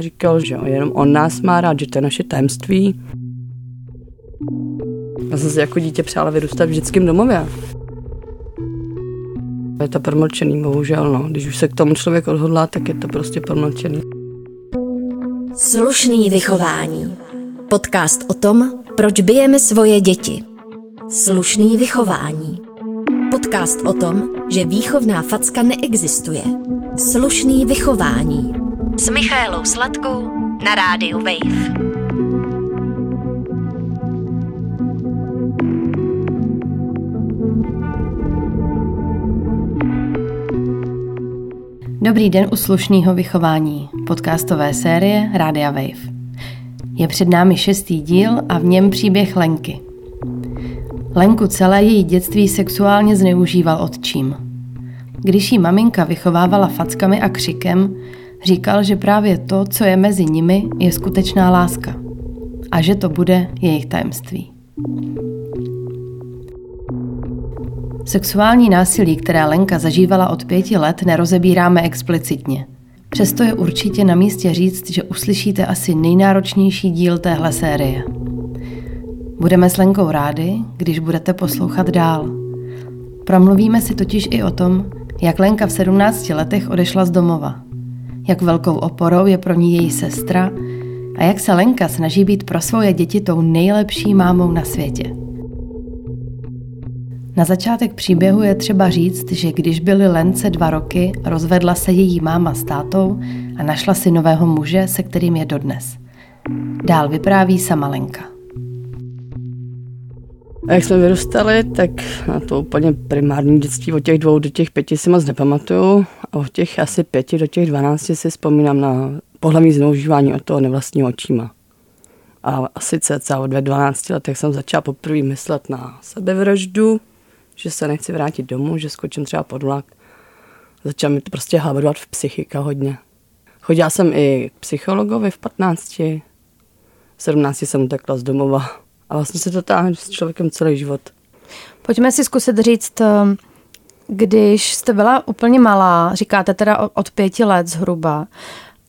Říkal, že jenom on nás má rád, že to je naše tajemství. Já jsem si jako dítě přála vyrůstat v dětském domově. Je to promlčený, bohužel, no. Když už se k tomu člověk odhodlá, tak je to prostě promlčený. Slušný vychování. Podcast o tom, proč bijeme svoje děti. Slušný vychování. Podcast o tom, že výchovná facka neexistuje. Slušný vychování. S Michailou Sladkou na rádiu Wave. Dobrý den u slušného vychování, podcastové série Rádia Wave. Je před námi šestý díl a v něm příběh Lenky. Lenku celé její dětství sexuálně zneužíval otčím. Když jí maminka vychovávala fackami a křikem, říkal, že právě to, co je mezi nimi, je skutečná láska a že to bude jejich tajemství. Sexuální násilí, které Lenka zažívala od pěti let, nerozebíráme explicitně. Přesto je určitě na místě říct, že uslyšíte asi nejnáročnější díl téhle série. Budeme s Lenkou rádi, když budete poslouchat dál. Promluvíme si totiž i o tom, jak Lenka v 17 letech odešla z domova. Jak velkou oporou je pro ní její sestra a jak se Lenka snaží být pro svoje děti tou nejlepší mámou na světě. Na začátek příběhu je třeba říct, že když byly Lence dva roky, rozvedla se její máma s tátou a našla si nového muže, se kterým je dodnes. Dál vypráví sama Lenka. A jak jsme vyrůstali, tak na to úplně primární dětství od těch dvou do těch pěti si moc nepamatuju. Od těch asi pěti do těch dvanácti si vzpomínám na pohlavní zneužívání od toho nevlastního očíma. A asi cca od 12 letech jsem začala poprvé myslet na sebevraždu že se nechci vrátit domů, že skočím třeba pod vlak. Začal mi to prostě habadovat v psychika hodně. Chodila jsem i k psychologovi v 15. V 17 jsem utekla z domova. A vlastně se to táhne s člověkem celý život. Pojďme si zkusit říct, eh, když jste byla úplně malá, říkáte teda od pěti let zhruba,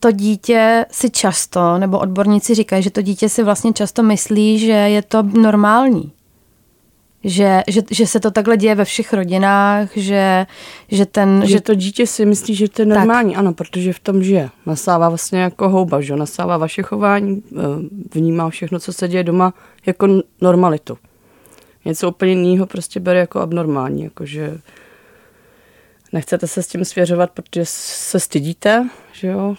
to dítě si často, nebo odborníci říkají, že to dítě si vlastně často myslí, že je to normální že, že, že se to takhle děje ve všech rodinách, že, že ten... Že to dítě si myslí, že to je normální, tak. ano, protože v tom žije. Nasává vlastně jako houba, že nasává vaše chování, eh, vnímá všechno, co se děje doma jako normalitu. Něco úplně jiného prostě bere jako abnormální, jakože nechcete se s tím svěřovat, protože se stydíte, že jo.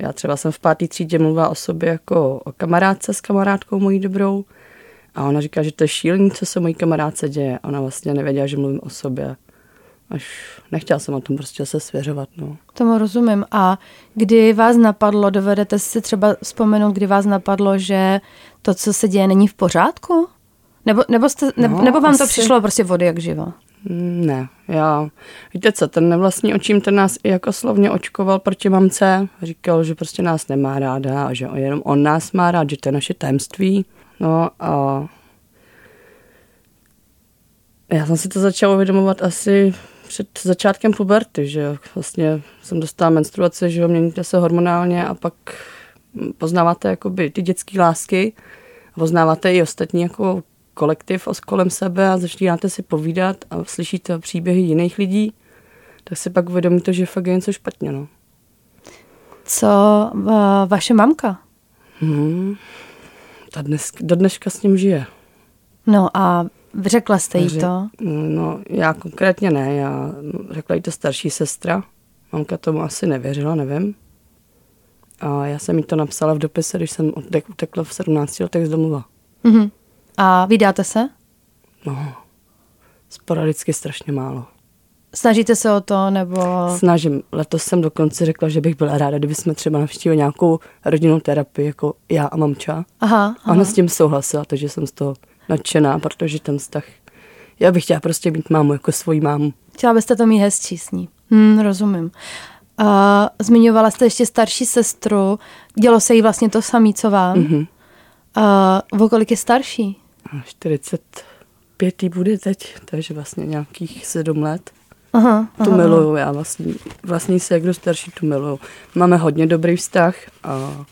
Já třeba jsem v pátý třídě mluvila o sobě jako o kamarádce s kamarádkou mojí dobrou, a ona říká, že to je šílený, co se mojí kamarádce děje. Ona vlastně nevěděla, že mluvím o sobě. Až nechtěla jsem o tom prostě se svěřovat. No. Tomu rozumím. A kdy vás napadlo, dovedete si třeba vzpomenout, kdy vás napadlo, že to, co se děje, není v pořádku? Nebo, nebo, jste, ne, no, nebo vám asi... to přišlo prostě vody jak živo? Ne, já, víte co, ten nevlastní očím, ten nás i jako slovně očkoval proti mamce, říkal, že prostě nás nemá ráda a že jenom on nás má rád, že to je naše tajemství. No a já jsem si to začala uvědomovat asi před začátkem puberty, že vlastně jsem dostala menstruaci, že měníte se hormonálně a pak poznáváte jakoby ty dětské lásky poznáváte i ostatní jako kolektiv kolem sebe a začínáte si povídat a slyšíte příběhy jiných lidí, tak si pak uvědomíte, že fakt je něco špatně. No. Co vaše mamka? Hmm, ta dnes, do dneška s ním žije. No a řekla jste jí to? No, já konkrétně ne. Já řekla jí to starší sestra. Mamka tomu asi nevěřila, nevím. A já jsem jí to napsala v dopise, když jsem utekla v 17 letech z domova. Mm-hmm. A vydáte se? No, sporadicky strašně málo. Snažíte se o to, nebo... Snažím. Letos jsem dokonce řekla, že bych byla ráda, kdyby jsme třeba navštívili nějakou rodinnou terapii, jako já a mamča. Aha, aha. Ona s tím souhlasila, takže jsem z toho nadšená, protože ten vztah... Já bych chtěla prostě mít mámu jako svoji mámu. Chtěla byste to mít hezčí s ní. Hmm, rozumím. A zmiňovala jste ještě starší sestru. Dělo se jí vlastně to samé, co vám. Mm-hmm. A o kolik je starší? 45 bude teď, takže vlastně nějakých sedm let. Aha, aha, Tu miluju, já vlastní, vlastní ségru starší tu miluju. Máme hodně dobrý vztah a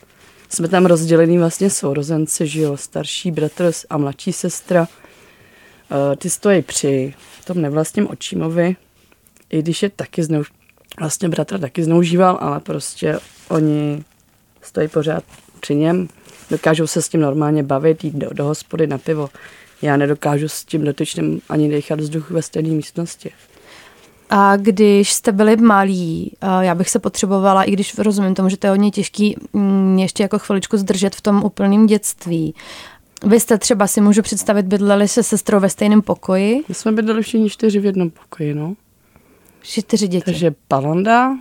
jsme tam rozdělení vlastně sourozenci, že jo, starší bratr a mladší sestra. Ty stojí při tom nevlastním očímovi, i když je taky znou, vlastně bratra taky zneužíval, ale prostě oni stojí pořád při něm, dokážou se s tím normálně bavit, jít do, do hospody na pivo. Já nedokážu s tím dotyčným ani dechat vzduch ve stejné místnosti. A když jste byli malí, já bych se potřebovala, i když rozumím tomu, že to je hodně těžký, mm, ještě jako chviličku zdržet v tom úplném dětství. Vy jste třeba si můžu představit, bydleli se sestrou ve stejném pokoji? My jsme bydleli všichni čtyři v jednom pokoji, no. Čtyři děti. Takže Palanda,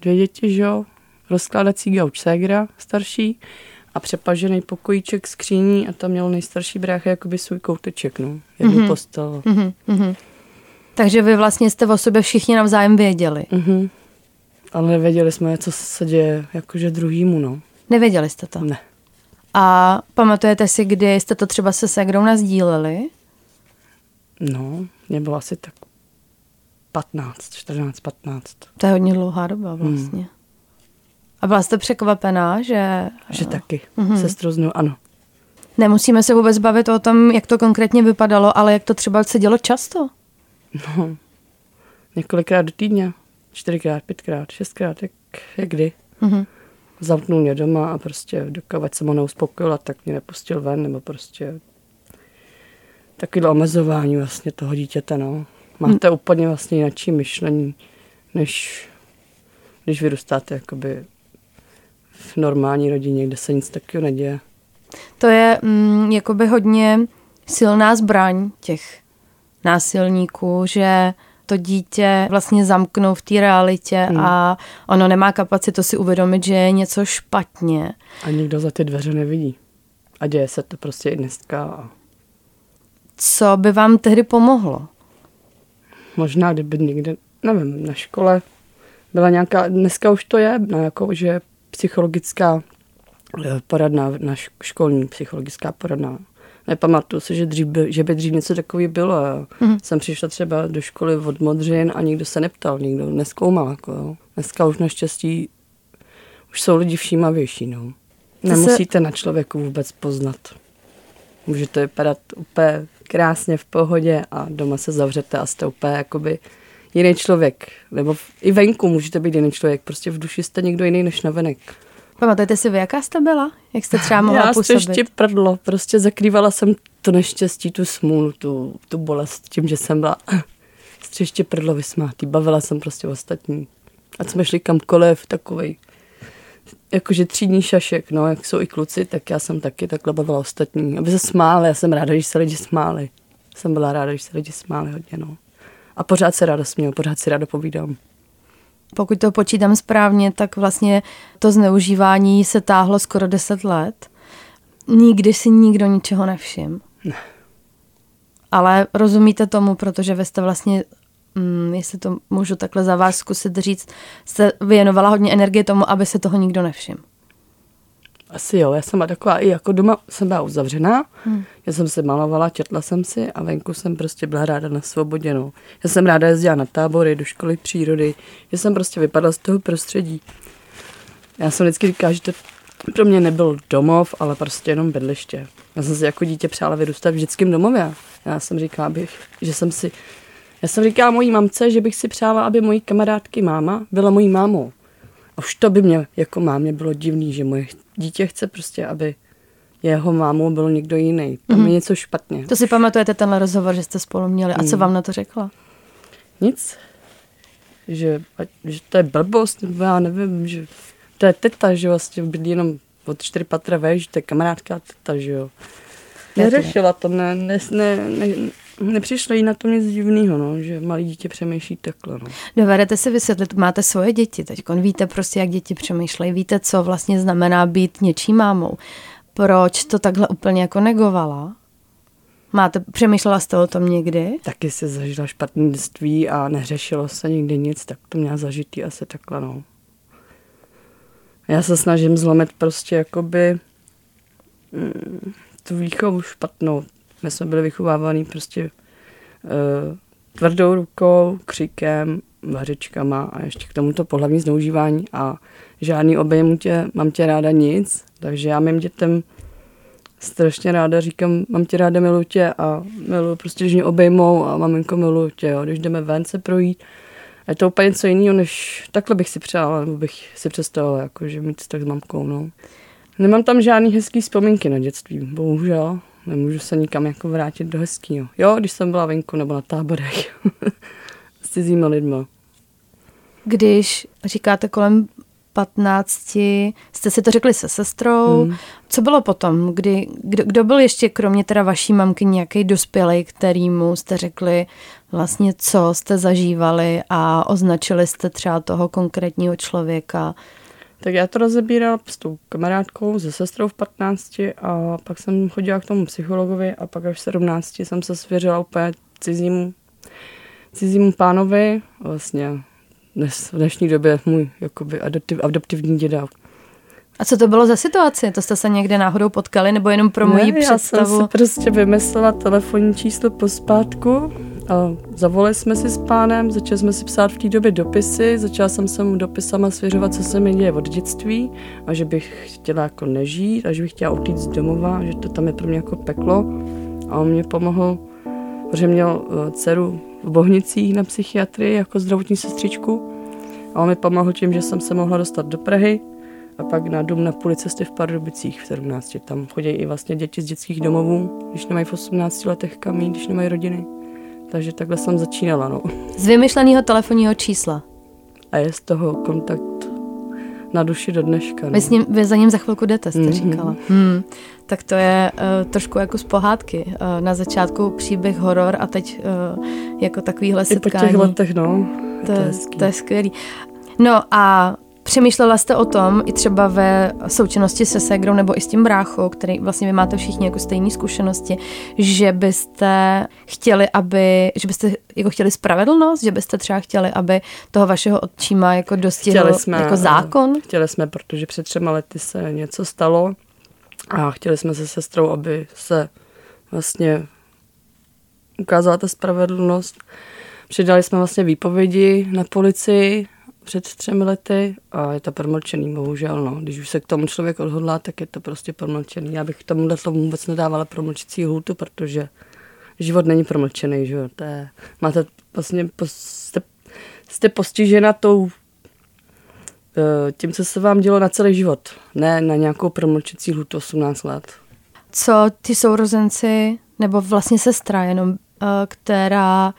dvě děti, že jo, rozkládací gauč ségra starší a přepažený pokojíček skříní a tam měl nejstarší brácha jakoby svůj kouteček, no, jednu mm-hmm. postel. Mm-hmm. Takže vy vlastně jste o sobě všichni navzájem věděli. Mm-hmm. Ale nevěděli jsme, co se děje jakože druhýmu, no. Nevěděli jste to? Ne. A pamatujete si, kdy jste to třeba se Segrou nazdíleli? No, mě bylo asi tak 15, 14, 15. To je hodně dlouhá doba vlastně. Hmm. A byla jste překvapená, že... Že taky. Mm-hmm. Sestru ano. Nemusíme se vůbec bavit o tom, jak to konkrétně vypadalo, ale jak to třeba se dělo často. No, několikrát do týdně. Čtyřikrát, pětkrát, šestkrát, jak, jak kdy. Mm-hmm. Zamknul mě doma a prostě dokud jsem ho neuspokojila, tak mě nepustil ven, nebo prostě takové omezování vlastně toho dítěte, no. Máte hmm. úplně vlastně jináčí myšlení, než když vyrůstáte jakoby v normální rodině, kde se nic takového neděje. To je mm, jakoby hodně silná zbraň těch násilníků, že to dítě vlastně zamknou v té realitě hmm. a ono nemá kapacitu si uvědomit, že je něco špatně. A nikdo za ty dveře nevidí. A děje se to prostě i dneska. Co by vám tehdy pomohlo? Možná, kdyby někde, nevím, na škole byla nějaká, dneska už to je, no, jako, že psychologická eh, poradna, na školní psychologická poradna. Nepamatuju si, že, dřív by, že by dřív něco takového bylo. Mm-hmm. Jsem přišla třeba do školy od Modřin a nikdo se neptal, nikdo neskoumal. Jako, jo. Dneska už naštěstí už jsou lidi všímavější. No. Nemusíte se... na člověku vůbec poznat. Můžete vypadat úplně krásně v pohodě a doma se zavřete a jste úplně jakoby jiný člověk. Nebo i venku můžete být jiný člověk. Prostě v duši jste někdo jiný než na venek. Pamatujete si vy, jaká jste byla? Jak jste třeba mohla Já působit? ještě prdlo. Prostě zakrývala jsem to neštěstí, tu smůlu, tu, tu bolest tím, že jsem byla ještě prdlo vysmátý. Bavila jsem prostě ostatní. A jsme šli kamkoliv, takovej jakože třídní šašek, no, jak jsou i kluci, tak já jsem taky takhle bavila ostatní, aby se smáli, já jsem ráda, když se lidi smáli. Jsem byla ráda, když se lidi smáli hodně, no. A pořád se ráda směl, pořád si ráda povídám. Pokud to počítám správně, tak vlastně to zneužívání se táhlo skoro 10 let. Nikdy si nikdo ničeho nevšim. Ne. Ale rozumíte tomu, protože vy jste vlastně mm, jestli to můžu takhle za vás zkusit říct, se věnovala hodně energie tomu, aby se toho nikdo nevšiml. Asi jo, já jsem byla taková, i jako doma jsem byla uzavřená, hmm. já jsem se malovala, četla jsem si a venku jsem prostě byla ráda na svobodě, no. Já jsem ráda jezdila na tábory, do školy přírody, já jsem prostě vypadala z toho prostředí. Já jsem vždycky říkala, že to pro mě nebyl domov, ale prostě jenom bydliště. Já jsem si jako dítě přála vyrůstat v vždyckém domově. Já jsem říkala, bych, že jsem si já jsem říkala mojí mamce, že bych si přála, aby mojí kamarádky máma byla mojí mámou. A už to by mě jako mámě bylo divný, že moje dítě chce prostě, aby jeho mámou byl někdo jiný. Tam mm-hmm. je mhm. něco špatně. To si pamatujete tenhle rozhovor, že jste spolu měli. A co mm. vám na to řekla? Nic. Že, že to je blbost, nebo já nevím, že to je teta, že vlastně bydlí jenom od čtyři patra veš, to je kamarádka teta, že jo. Neřešila to, ne, ne, ne, ne, nepřišlo jí na to nic divného, no, že malý dítě přemýšlí takhle. No. Dovedete si vysvětlit, máte svoje děti, teď víte prostě, jak děti přemýšlejí, víte, co vlastně znamená být něčí mámou. Proč to takhle úplně jako negovala? Máte, přemýšlela jste o tom někdy? Taky se zažila špatné dětství a neřešilo se nikdy nic, tak to měla zažitý asi takhle, no. Já se snažím zlomit prostě jakoby mm, tu výchovu špatnou, my jsme byli vychovávaní prostě uh, tvrdou rukou, křikem, vařičkama a ještě k tomuto pohlavní zneužívání a žádný obejmu tě, mám tě ráda nic, takže já mým dětem strašně ráda říkám, mám tě ráda, miluji tě a miluji prostě, když mě obejmou a maminko miluji tě, jo. když jdeme ven se projít. A je to úplně něco jiného, než takhle bych si přála, nebo bych si představovala, jako, že mít tak s mamkou. No. Nemám tam žádný hezký vzpomínky na dětství, bohužel. Nemůžu se nikam jako vrátit do hezkého. Jo, když jsem byla venku nebo na táborech s cizíma lidma. Když říkáte kolem 15 jste si to řekli se sestrou. Hmm. Co bylo potom? Kdy, kdo, kdo byl ještě kromě teda vaší mamky nějaký dospělý, kterýmu jste řekli vlastně, co jste zažívali a označili jste třeba toho konkrétního člověka? Tak já to rozebírala s tou kamarádkou, se sestrou v 15 a pak jsem chodila k tomu psychologovi a pak až v 17 jsem se svěřila úplně cizímu, cizímu pánovi, vlastně dnes, v dnešní době můj jakoby adoptiv, adoptivní děda. A co to bylo za situaci? To jste se někde náhodou potkali, nebo jenom pro moji ne, představu? já jsem si prostě vymyslela telefonní číslo pospátku a zavolali jsme si s pánem, začali jsme si psát v té době dopisy, začala jsem se mu dopisama svěřovat, co se mi děje od dětství a že bych chtěla jako nežít a že bych chtěla odjít z domova, že to tam je pro mě jako peklo a on mě pomohl, protože měl eh, dceru v Bohnicích na psychiatrii jako zdravotní sestřičku a on mi pomohl tím, že jsem se mohla dostat do Prahy a pak na dům na půli cesty v Pardubicích v 17. Tam chodí i vlastně děti z dětských domovů, když nemají v 18 letech kam když nemají rodiny. Takže takhle jsem začínala. No. Z vymyšleného telefonního čísla. A je z toho kontakt na duši do dneška. No. Vy, s ním, vy za ním za chvilku jdete, jste mm-hmm. říkala. Hmm. Tak to je uh, trošku jako z pohádky. Uh, na začátku příběh horor a teď uh, jako takovýhle setkání. I po těch letech, no. To, to, je, to je skvělý. No a Přemýšlela jste o tom i třeba ve součinnosti se Segrou nebo i s tím bráchou, který vlastně vy máte všichni jako stejné zkušenosti, že byste chtěli, aby, že byste jako chtěli spravedlnost, že byste třeba chtěli, aby toho vašeho otčíma jako dostihl jsme, jako zákon? Chtěli jsme, protože před třema lety se něco stalo a chtěli jsme se sestrou, aby se vlastně ukázala ta spravedlnost. Přidali jsme vlastně výpovědi na policii, před třemi lety a je to promlčený, bohužel. No. Když už se k tomu člověk odhodlá, tak je to prostě promlčený. Já bych k tomu vůbec nedávala promlčící hůtu, protože život není promlčený, že. To je, máte vlastně, jste, jste postižena tou eh, tím, co se vám dělo na celý život, ne na nějakou promlčící hůtu 18 let. Co ty sourozenci, nebo vlastně sestra jenom, eh, která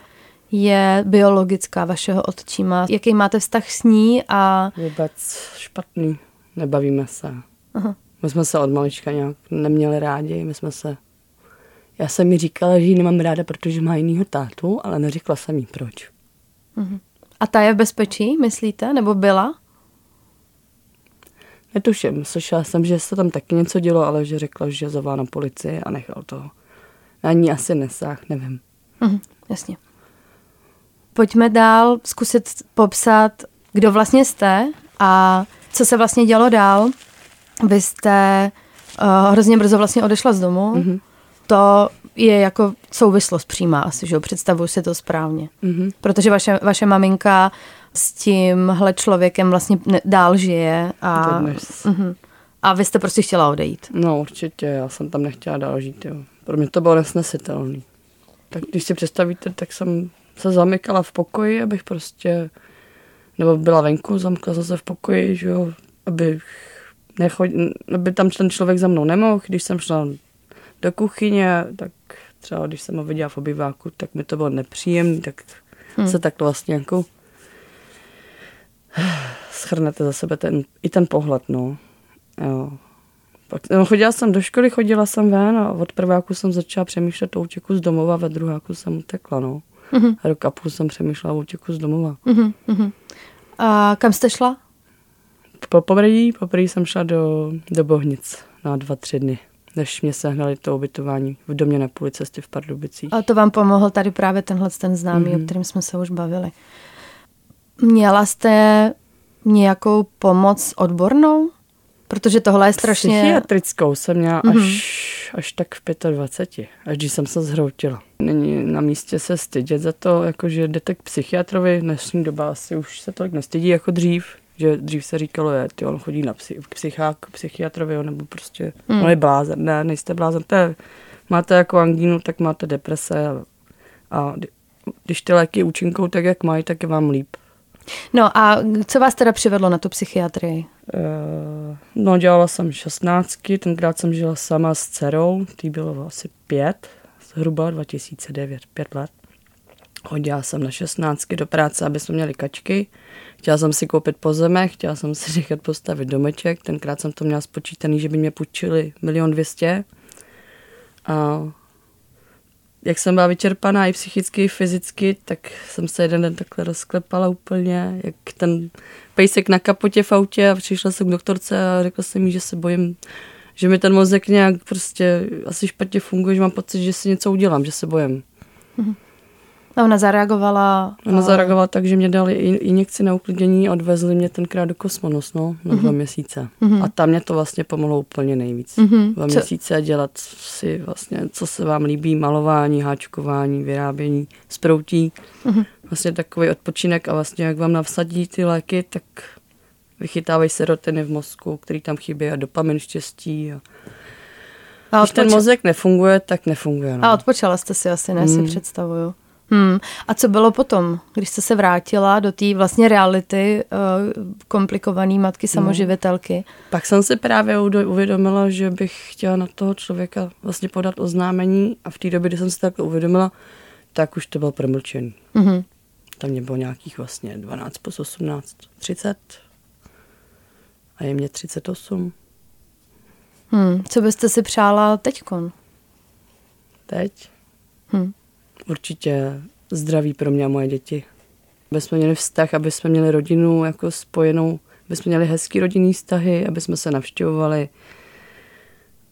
je biologická vašeho otčíma. Jaký máte vztah s ní a... Vůbec špatný. Nebavíme se. Aha. My jsme se od malička nějak neměli rádi, my jsme se... Já jsem mi říkala, že ji nemám ráda, protože má jinýho tátu, ale neřekla jsem jí proč. Uh-huh. A ta je v bezpečí, myslíte? Nebo byla? Netuším. Slyšela jsem, že se tam taky něco dělo, ale že řekla, že zavolá na policii a nechal to. Na ní asi nesáh, nevím. Uh-huh. Jasně. Pojďme dál zkusit popsat, kdo vlastně jste a co se vlastně dělo dál. Vy jste uh, hrozně brzo vlastně odešla z domu. Mm-hmm. To je jako souvislost přímá asi, že jo? Představuji si to správně. Mm-hmm. Protože vaše, vaše maminka s tímhle člověkem vlastně dál žije. A, uh-huh. a vy jste prostě chtěla odejít. No určitě, já jsem tam nechtěla dál žít. Jo. Pro mě to bylo nesnesitelné. Tak když si představíte, tak jsem se zamykala v pokoji, abych prostě, nebo byla venku, zamkla se v pokoji, že jo, aby, nechod, aby tam ten člověk za mnou nemohl. Když jsem šla do kuchyně, tak třeba když jsem ho viděla v obyváku, tak mi to bylo nepříjemné, tak hmm. se tak vlastně jako schrnete za sebe ten, i ten pohled, no. Jo. Pak, no, chodila jsem do školy, chodila jsem ven a od prváku jsem začala přemýšlet o útěku z domova, ve druháku jsem utekla, no. Mm-hmm. A rok a půl jsem přemýšlela o utěku z domova. Mm-hmm. A kam jste šla? Po poprvé, poprvé jsem šla do, do Bohnic na dva, tři dny než mě sehnali to ubytování v domě na půli cesty v Pardubicích. A to vám pomohl tady právě tenhle ten známý, mm-hmm. o kterém jsme se už bavili. Měla jste nějakou pomoc odbornou? Protože tohle je strašně... Psychiatrickou jsem měla mm-hmm. až, až tak v 25, až když jsem se zhroutila. Není, na místě se stydět za to, jakože jdete k psychiatrovi, dnešní doba asi už se tolik nestydí jako dřív, že dřív se říkalo, že ty, on chodí na psy, k psychák, k psychiatrovi, nebo prostě, hmm. on je blázen, ne, nejste blázen, to je, máte jako angínu, tak máte deprese a, a když ty léky účinkou tak, jak mají, tak je vám líp. No a co vás teda přivedlo na tu psychiatrii? Uh, dělala jsem šestnáctky, tenkrát jsem žila sama s dcerou, tý bylo asi pět, zhruba 2009, pět let. Chodila jsem na šestnáctky do práce, aby jsme měli kačky. Chtěla jsem si koupit pozemek, chtěla jsem si nechat postavit domeček. Tenkrát jsem to měla spočítaný, že by mě půjčili milion dvěstě. A jak jsem byla vyčerpaná i psychicky, i fyzicky, tak jsem se jeden den takhle rozklepala úplně, jak ten pejsek na kapotě v autě a přišla jsem k doktorce a řekla jsem jí, že se bojím, že mi ten mozek nějak prostě asi špatně funguje, že mám pocit, že si něco udělám, že se bojím. Mm-hmm. A ona zareagovala? Ona a... zareagovala tak, že mě dali injekci na uklidnění a odvezli mě tenkrát do Kosmonos, no, na mm-hmm. dva měsíce. Mm-hmm. A tam mě to vlastně pomohlo úplně nejvíc. Mm-hmm. Dva co? měsíce dělat si vlastně, co se vám líbí, malování, háčkování, vyrábění, sproutí. Mm-hmm. Vlastně takový odpočinek a vlastně jak vám navsadí ty léky, tak vychytávají serotiny v mozku, který tam chybí a dopamin štěstí a a Když ten mozek nefunguje, tak nefunguje. No. A odpočala jste si asi, ne, hmm. si představuju. Hmm. A co bylo potom, když jste se vrátila do té vlastně reality uh, komplikované matky samoživitelky? No. Pak jsem si právě uvědomila, že bych chtěla na toho člověka vlastně podat oznámení a v té době, kdy jsem si takhle uvědomila, tak už to bylo promlčený. Mm-hmm. Tam mě bylo nějakých vlastně 12 plus 18, 30 a je mě 38. Hmm. Co byste si přála teďkon? Teď? Hmm určitě zdraví pro mě a moje děti. Aby jsme měli vztah, aby jsme měli rodinu jako spojenou, aby jsme měli hezký rodinný vztahy, aby jsme se navštěvovali,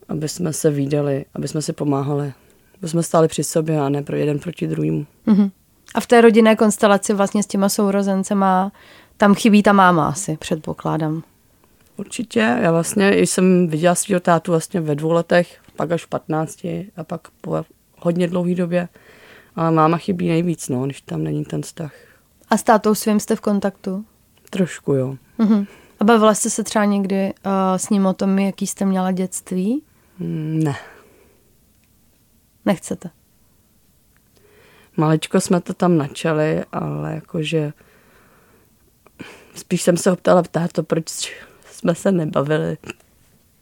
aby jsme se výdali, aby jsme si pomáhali. Aby jsme stáli při sobě a ne pro jeden proti druhému. Mm-hmm. A v té rodinné konstelaci vlastně s těma sourozencema tam chybí ta máma asi, předpokládám. Určitě. Já vlastně jsem viděla svého tátu vlastně ve dvou letech, pak až v patnácti a pak po hodně dlouhé době. Ale máma chybí nejvíc, no, když tam není ten vztah. A s tátou svým jste v kontaktu? Trošku, jo. Uh-huh. A bavila jste se třeba někdy uh, s ním o tom, jaký jste měla dětství? Mm, ne. Nechcete? Malečko jsme to tam načali, ale jakože spíš jsem se ho ptala táto, proč jsme se nebavili.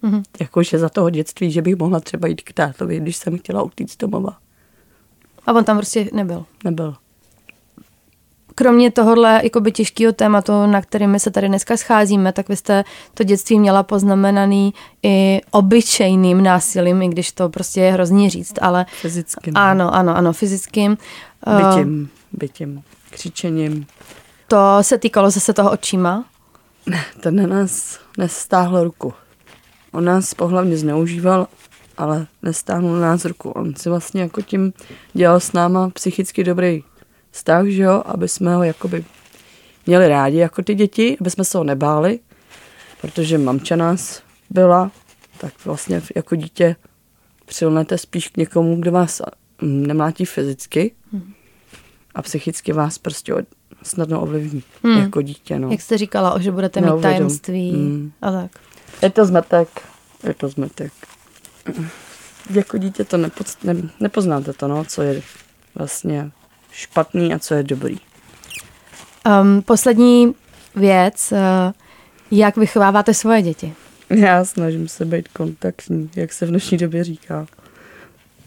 Mm-hmm. Jakože za toho dětství, že bych mohla třeba jít k tátovi, když jsem chtěla utíct domova. A on tam prostě nebyl. Nebyl. Kromě tohohle jakoby těžkého tématu, na kterým my se tady dneska scházíme, tak vy jste to dětství měla poznamenaný i obyčejným násilím, i když to prostě je hrozně říct, ale... Fyzickým. Ano, ano, ano, fyzickým. Bytím, bytím, křičením. To se týkalo zase toho očíma? Ne, ten na nás nestáhl ruku. On nás pohlavně zneužíval ale nestáhnul nás ruku. On si vlastně jako tím dělal s náma psychicky dobrý vztah, že jo, aby jsme ho jakoby měli rádi jako ty děti, aby jsme se ho nebáli, protože mamča nás byla, tak vlastně jako dítě přilnete spíš k někomu, kdo vás nemlátí fyzicky a psychicky vás prostě snadno ovlivní hmm. jako dítě. No. Jak jste říkala, že budete mít tajemství hmm. a tak. Je to zmetek. Je to zmetek jako dítě to nepo, ne, nepoznáte to, no, co je vlastně špatný a co je dobrý. Um, poslední věc, uh, jak vychováváte svoje děti? Já snažím se být kontaktní, jak se v dnešní době říká.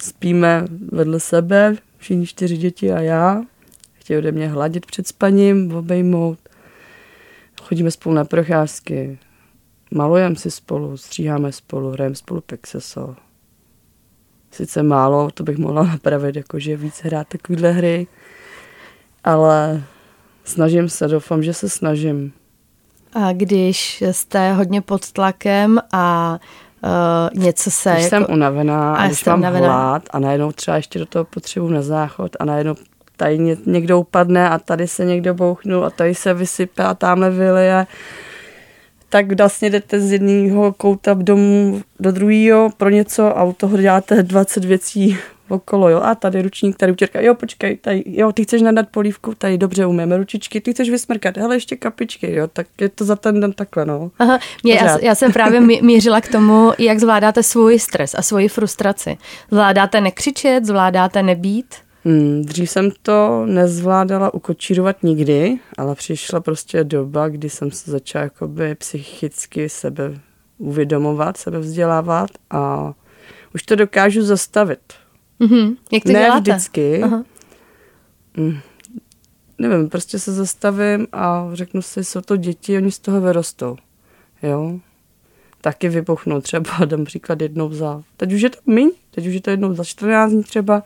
Spíme vedle sebe, všichni čtyři děti a já. Chtějí ode mě hladit před spaním, obejmout. Chodíme spolu na procházky, malujeme si spolu, stříháme spolu, hrajeme spolu Pexeso. Sice málo, to bych mohla napravit, jakože víc hrát takovéhle hry, ale snažím se, doufám, že se snažím. A když jste hodně pod tlakem a uh, něco se... Když jako... jsem unavená a když mám unavená. hlad a najednou třeba ještě do toho potřebuji na záchod a najednou tady někdo upadne a tady se někdo bouchnul a tady se vysype a tamhle vylije tak vlastně jdete z jedného kouta domu do druhého pro něco a u toho děláte 20 věcí okolo, jo, a tady ručník, tady utěrka, jo, počkej, tady, jo, ty chceš nadat polívku, tady dobře umíme ručičky, ty chceš vysmrkat, hele, ještě kapičky, jo, tak je to za ten den takhle, no. Aha, mě, já, já jsem právě mířila k tomu, jak zvládáte svůj stres a svoji frustraci. Zvládáte nekřičet, zvládáte nebýt? Hmm, dřív jsem to nezvládala ukočírovat nikdy, ale přišla prostě doba, kdy jsem se začala jakoby psychicky sebe uvědomovat, sebe vzdělávat a už to dokážu zastavit. Mm-hmm. Jak to ne děláte? vždycky. Aha. Mm, nevím, prostě se zastavím a řeknu si, jsou to děti, oni z toho vyrostou. Jo. Taky vypuchnou třeba, dám příklad jednou za, teď už je to míň, teď už je to jednou za 14 dní třeba,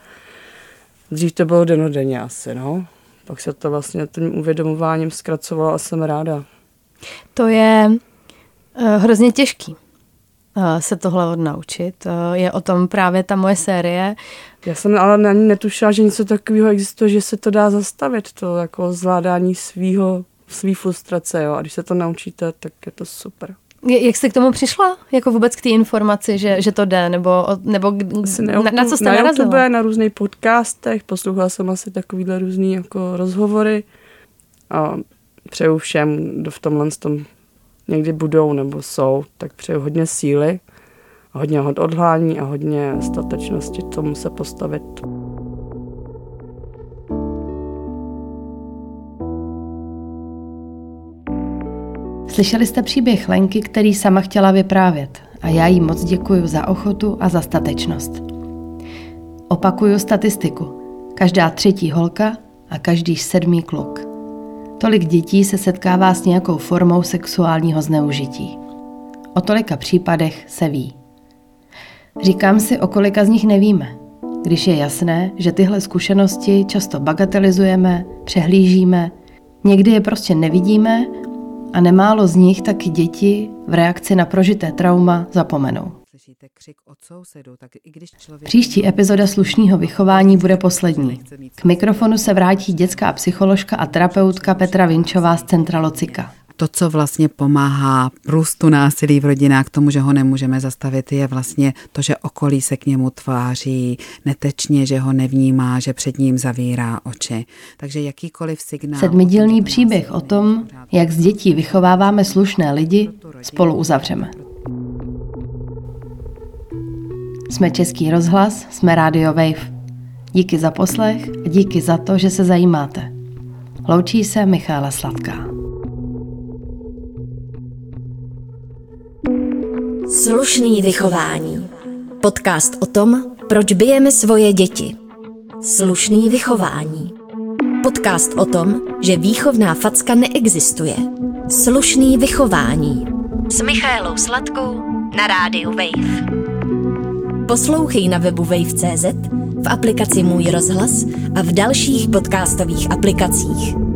Dřív to bylo denodenně asi, no. Pak se to vlastně tím uvědomováním zkracovalo a jsem ráda. To je uh, hrozně těžký uh, se tohle odnaučit. Uh, je o tom právě ta moje série. Já jsem ale ani netušila, že něco takového existuje, že se to dá zastavit, to jako zvládání svýho, svý frustrace, jo. A když se to naučíte, tak je to super. Jak jste k tomu přišla? Jako vůbec k té informaci, že, že to jde? Nebo, nebo na, na, na co jste na narazila? YouTube, na různých podcastech, poslouchala jsem asi takovýhle různý jako rozhovory a přeju všem, kdo v tomhle tom někdy budou nebo jsou, tak přeju hodně síly, hodně odhodlání a hodně statečnosti tomu se postavit. Slyšeli jste příběh Lenky, který sama chtěla vyprávět a já jí moc děkuji za ochotu a za statečnost. Opakuju statistiku. Každá třetí holka a každý sedmý kluk. Tolik dětí se setkává s nějakou formou sexuálního zneužití. O tolika případech se ví. Říkám si, o kolika z nich nevíme, když je jasné, že tyhle zkušenosti často bagatelizujeme, přehlížíme, někdy je prostě nevidíme a nemálo z nich taky děti v reakci na prožité trauma zapomenou. Příští epizoda slušného vychování bude poslední. K mikrofonu se vrátí dětská psycholožka a terapeutka Petra Vinčová z Centra Locika to, co vlastně pomáhá růstu násilí v rodinách k tomu, že ho nemůžeme zastavit, je vlastně to, že okolí se k němu tváří netečně, že ho nevnímá, že před ním zavírá oči. Takže jakýkoliv signál... Sedmidílný příběh o tom, jak z dětí vychováváme slušné lidi, spolu uzavřeme. Jsme Český rozhlas, jsme Radio Wave. Díky za poslech a díky za to, že se zajímáte. Loučí se Michála Sladká. Slušný vychování. Podcast o tom, proč bijeme svoje děti. Slušný vychování. Podcast o tom, že výchovná facka neexistuje. Slušný vychování. S Michailou Sladkou na rádiu Wave. Poslouchej na webu wave.cz, v aplikaci Můj rozhlas a v dalších podcastových aplikacích.